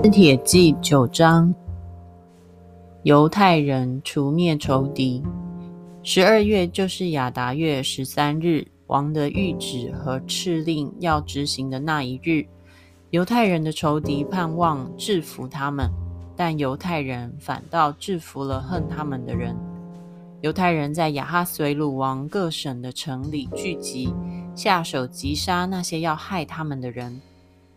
斯帖记九章，犹太人除灭仇敌。十二月就是亚达月十三日，王的谕旨和敕令要执行的那一日。犹太人的仇敌盼望制服他们，但犹太人反倒制服了恨他们的人。犹太人在亚哈随鲁王各省的城里聚集，下手击杀那些要害他们的人。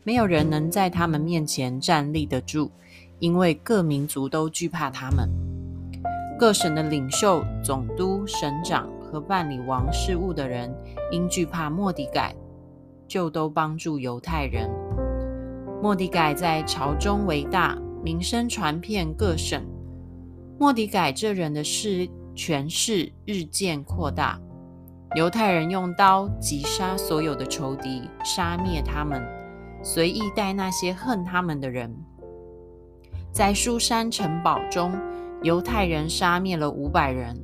没有人能在他们面前站立得住，因为各民族都惧怕他们。各省的领袖、总督、省长和办理王事务的人，因惧怕莫迪改，就都帮助犹太人。莫迪改在朝中为大，名声传遍各省。莫迪改这人的势权势日渐扩大。犹太人用刀击杀所有的仇敌，杀灭他们，随意带那些恨他们的人。在书珊城堡中。犹太人杀灭了五百人，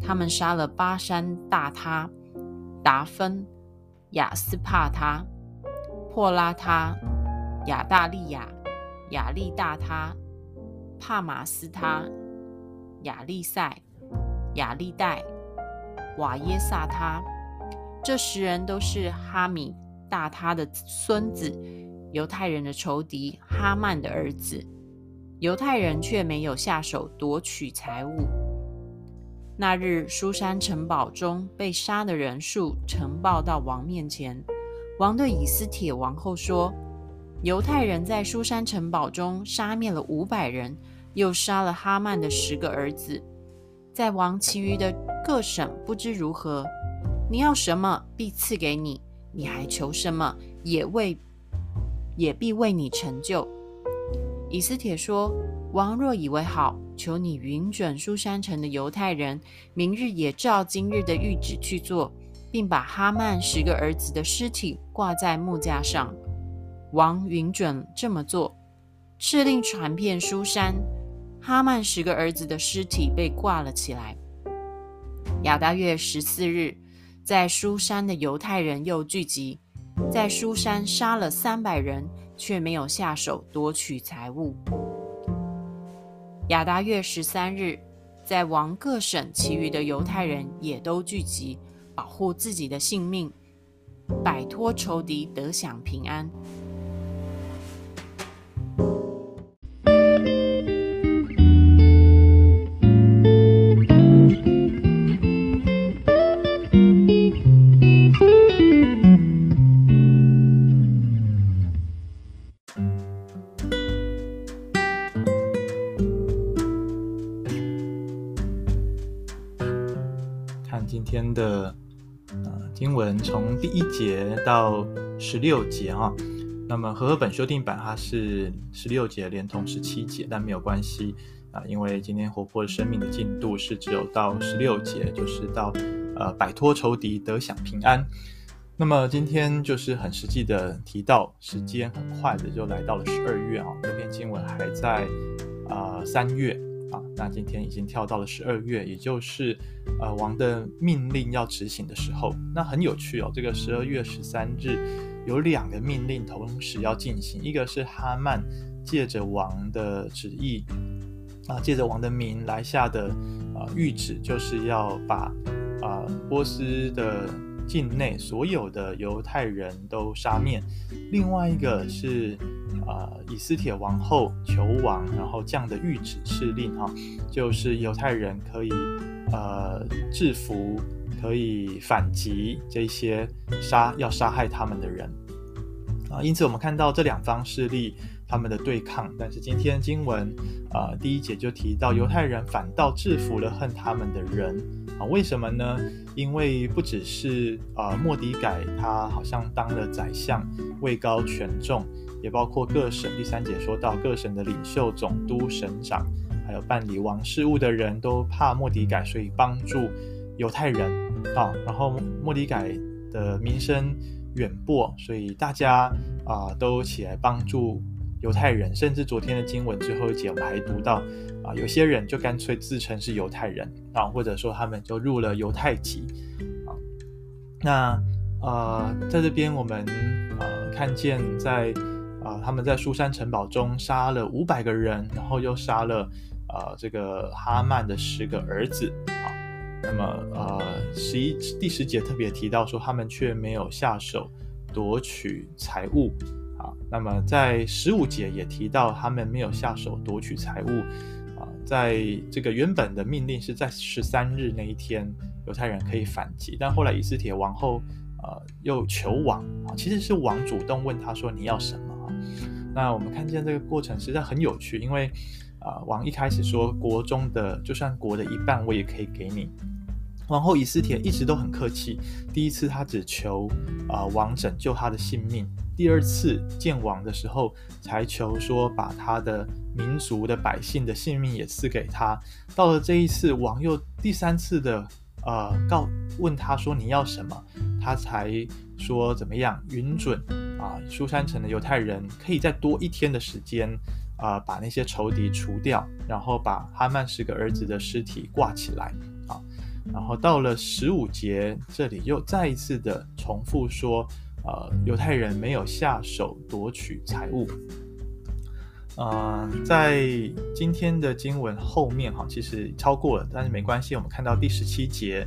他们杀了巴山大他、达芬、亚斯帕他、珀拉他、亚大利亚、亚利大他、帕马斯他、亚利赛、亚利代、瓦耶萨他。这十人都是哈米大他的孙子，犹太人的仇敌哈曼的儿子。犹太人却没有下手夺取财物。那日，书珊城堡中被杀的人数呈报到王面前。王对以斯帖王后说：“犹太人在书珊城堡中杀灭了五百人，又杀了哈曼的十个儿子。在王其余的各省不知如何。你要什么，必赐给你；你还求什么，也为也必为你成就。”以斯帖说：“王若以为好，求你允准书珊城的犹太人，明日也照今日的谕旨去做，并把哈曼十个儿子的尸体挂在木架上。”王允准这么做，敕令传遍书珊，哈曼十个儿子的尸体被挂了起来。亚达月十四日，在书山的犹太人又聚集，在书山杀了三百人。却没有下手夺取财物。亚达月十三日，在王各省其余的犹太人也都聚集，保护自己的性命，摆脱仇敌，得享平安。看今天的呃经文从第一节到十六节哈，那么和合本修订版它是十六节连同十七节，但没有关系啊，因为今天活泼生命的进度是只有到十六节，就是到呃摆脱仇敌得享平安。那么今天就是很实际的提到，时间很快的就来到了十二月啊，这篇经文还在啊三月。啊，那今天已经跳到了十二月，也就是呃王的命令要执行的时候。那很有趣哦，这个十二月十三日有两个命令同时要进行，一个是哈曼借着王的旨意啊，借着王的名来下的啊谕旨，就是要把啊波斯的境内所有的犹太人都杀灭。另外一个是。呃，以斯帖王后求王，然后这样的諭旨敕令哈，就是犹太人可以呃制服，可以反击这些杀要杀害他们的人啊。因此，我们看到这两方势力他们的对抗。但是今天经文啊、呃、第一节就提到，犹太人反倒制服了恨他们的人啊。为什么呢？因为不只是啊、呃、末底改他好像当了宰相，位高权重。也包括各省，第三节说到各省的领袖、总督、省长，还有办理王事务的人都怕莫迪改，所以帮助犹太人啊。然后莫迪改的名声远播，所以大家啊都起来帮助犹太人。甚至昨天的经文最后一节，我们还读到啊，有些人就干脆自称是犹太人啊，或者说他们就入了犹太籍啊。那呃，在这边我们呃看见在啊、呃，他们在苏珊城堡中杀了五百个人，然后又杀了呃这个哈曼的十个儿子啊。那么呃十一第十节特别提到说，他们却没有下手夺取财物。那么在十五节也提到，他们没有下手夺取财物啊。在这个原本的命令是在十三日那一天，犹太人可以反击，但后来以斯帖王后呃又求王啊，其实是王主动问他说，你要什么啊？那我们看见这个过程实在很有趣，因为啊、王一开始说国中的就算国的一半，我也可以给你。王后以斯帖一直都很客气，第一次他只求啊、王拯救他的性命，第二次见王的时候才求说把他的民族的百姓的性命也赐给他。到了这一次，王又第三次的呃告问他说，你要什么，他才说怎么样允准。啊，苏珊城的犹太人可以再多一天的时间，啊、把那些仇敌除掉，然后把哈曼十个儿子的尸体挂起来。啊，然后到了十五节这里又再一次的重复说，呃，犹太人没有下手夺取财物。呃，在今天的经文后面哈，其实超过了，但是没关系，我们看到第十七节。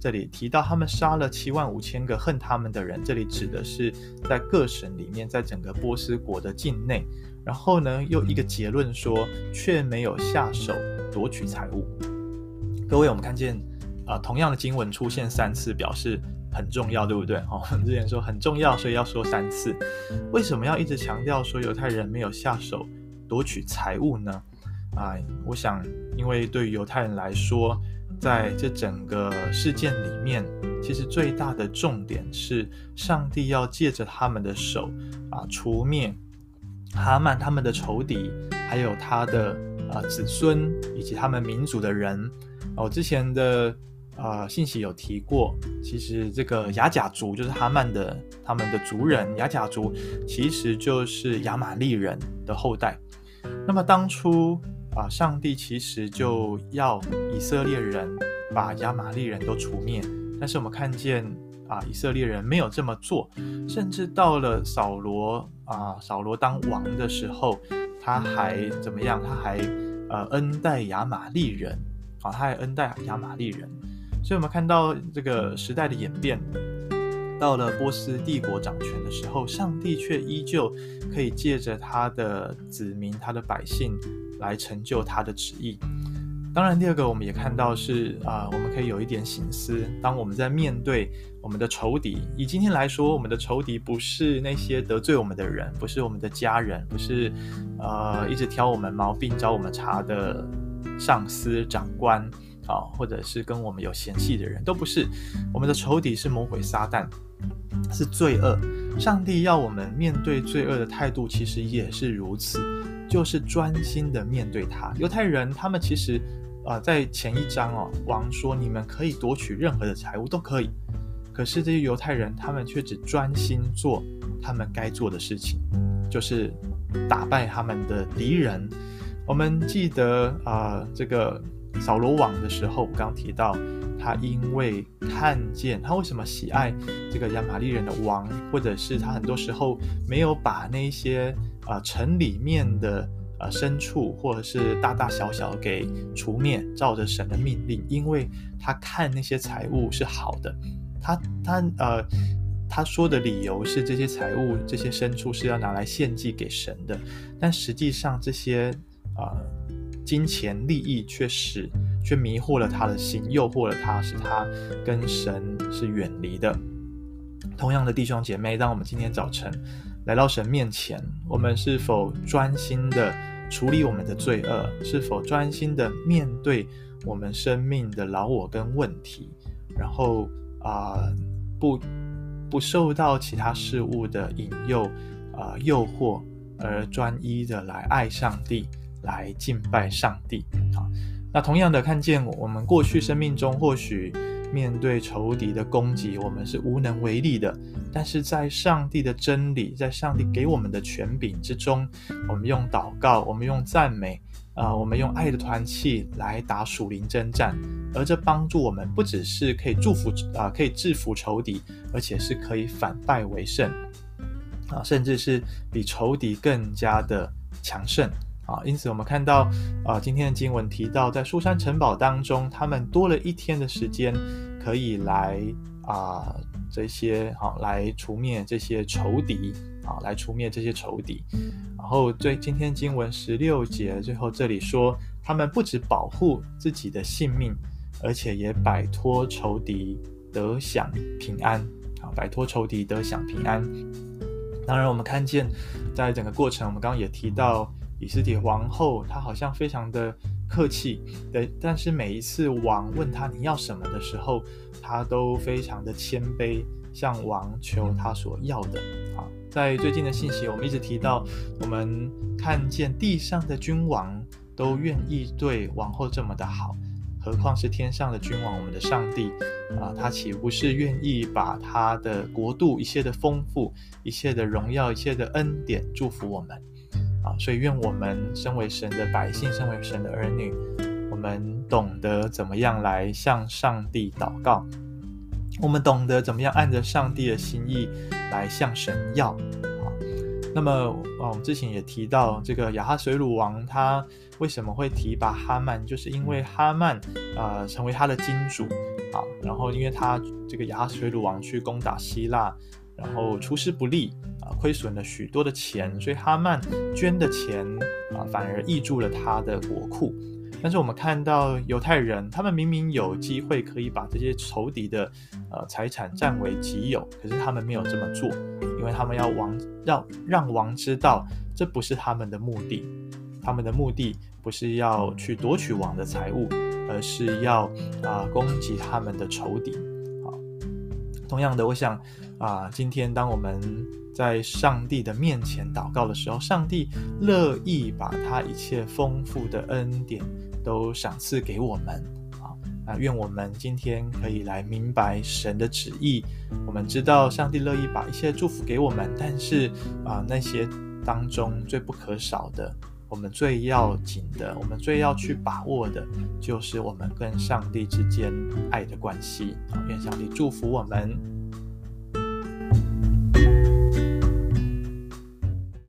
这里提到他们杀了七万五千个恨他们的人，这里指的是在各省里面，在整个波斯国的境内。然后呢，又一个结论说，却没有下手夺取财物。各位，我们看见啊、同样的经文出现三次，表示很重要，对不对？哦，之前说很重要，所以要说三次。为什么要一直强调说犹太人没有下手夺取财物呢？啊、我想，因为对于犹太人来说。在这整个事件里面，其实最大的重点是，上帝要借着他们的手啊，除灭哈曼他们的仇敌，还有他的啊子孙以及他们民族的人。哦，之前的啊信息有提过，其实这个亚甲族就是哈曼的他们的族人，亚甲族其实就是亚玛利人的后代。那么当初。啊，上帝其实就要以色列人把亚玛利人都除灭，但是我们看见啊，以色列人没有这么做，甚至到了扫罗啊，扫罗当王的时候，他还怎么样？他还呃恩待亚玛利人啊，他还恩待亚玛利人，所以我们看到这个时代的演变，到了波斯帝国掌权的时候，上帝却依旧可以借着他的子民、他的百姓。来成就他的旨意。当然，第二个我们也看到是啊、我们可以有一点醒思。当我们在面对我们的仇敌，以今天来说，我们的仇敌不是那些得罪我们的人，不是我们的家人，不是呃一直挑我们毛病、找我们茬的上司、长官啊，或者是跟我们有嫌隙的人，都不是。我们的仇敌是魔鬼撒旦，是罪恶。上帝要我们面对罪恶的态度，其实也是如此。就是专心的面对他。犹太人他们其实，啊、呃，在前一章哦，王说你们可以夺取任何的财物都可以，可是这些犹太人他们却只专心做他们该做的事情，就是打败他们的敌人。我们记得啊、这个扫罗王的时候，我刚刚提到他因为看见他为什么喜爱这个亚玛力人的王，或者是他很多时候没有把那些。啊、呃，城里面的呃牲畜或者是大大小小给除灭，照着神的命令，因为他看那些财物是好的，他他呃他说的理由是这些财物这些牲畜是要拿来献祭给神的，但实际上这些啊、呃、金钱利益却使却迷惑了他的心，诱惑了他，使他跟神是远离的。同样的弟兄姐妹，当我们今天早晨。来到神面前，我们是否专心的处理我们的罪恶？是否专心的面对我们生命的老我跟问题？然后啊、不不受到其他事物的引诱啊、诱惑，而专一的来爱上帝，来敬拜上帝啊。那同样的，看见我们过去生命中或许。面对仇敌的攻击，我们是无能为力的。但是在上帝的真理，在上帝给我们的权柄之中，我们用祷告，我们用赞美，啊、我们用爱的团契来打属灵征战。而这帮助我们，不只是可以祝福啊、可以制服仇敌，而且是可以反败为胜。啊，甚至是比仇敌更加的强盛啊。因此，我们看到啊，今天的经文提到，在苏珊城堡当中，他们多了一天的时间，可以来啊这些好、啊、来除灭这些仇敌啊，来除灭这些仇敌。然后，最今天经文十六节最后这里说，他们不只保护自己的性命，而且也摆脱仇敌，得享平安。啊，摆脱仇敌，得享平安。当然，我们看见在整个过程，我们刚刚也提到，以斯帖王后她好像非常的客气，对，但是每一次王问她你要什么的时候，她都非常的谦卑，向王求她所要的。啊，在最近的信息，我们一直提到，我们看见地上的君王都愿意对王后这么的好。何况是天上的君王，我们的上帝啊，他岂不是愿意把他的国度一切的丰富、一切的荣耀、一切的恩典祝福我们啊？所以愿我们身为神的百姓，身为神的儿女，我们懂得怎么样来向上帝祷告，我们懂得怎么样按着上帝的心意来向神要啊。那么啊，我们之前也提到这个亚哈随鲁王他。为什么会提拔哈曼？就是因为哈曼，呃，成为他的金主，啊，然后因为他这个亚哈随鲁王去攻打希腊，然后出师不利，啊，亏损了许多的钱，所以哈曼捐的钱，啊，反而挹注了他的国库。但是我们看到犹太人，他们明明有机会可以把这些仇敌的，呃，财产占为己有，可是他们没有这么做，因为他们要王，要让王知道，这不是他们的目的。他们的目的不是要去夺取王的财物，而是要啊、攻击他们的仇敌。同样的，我想啊、今天当我们在上帝的面前祷告的时候，上帝乐意把他一切丰富的恩典都赏赐给我们。啊，那愿我们今天可以来明白神的旨意。我们知道上帝乐意把一切祝福给我们，但是啊、那些当中最不可少的。我们最要紧的，我们最要去把握的，就是我们跟上帝之间爱的关系。愿上帝祝福我们。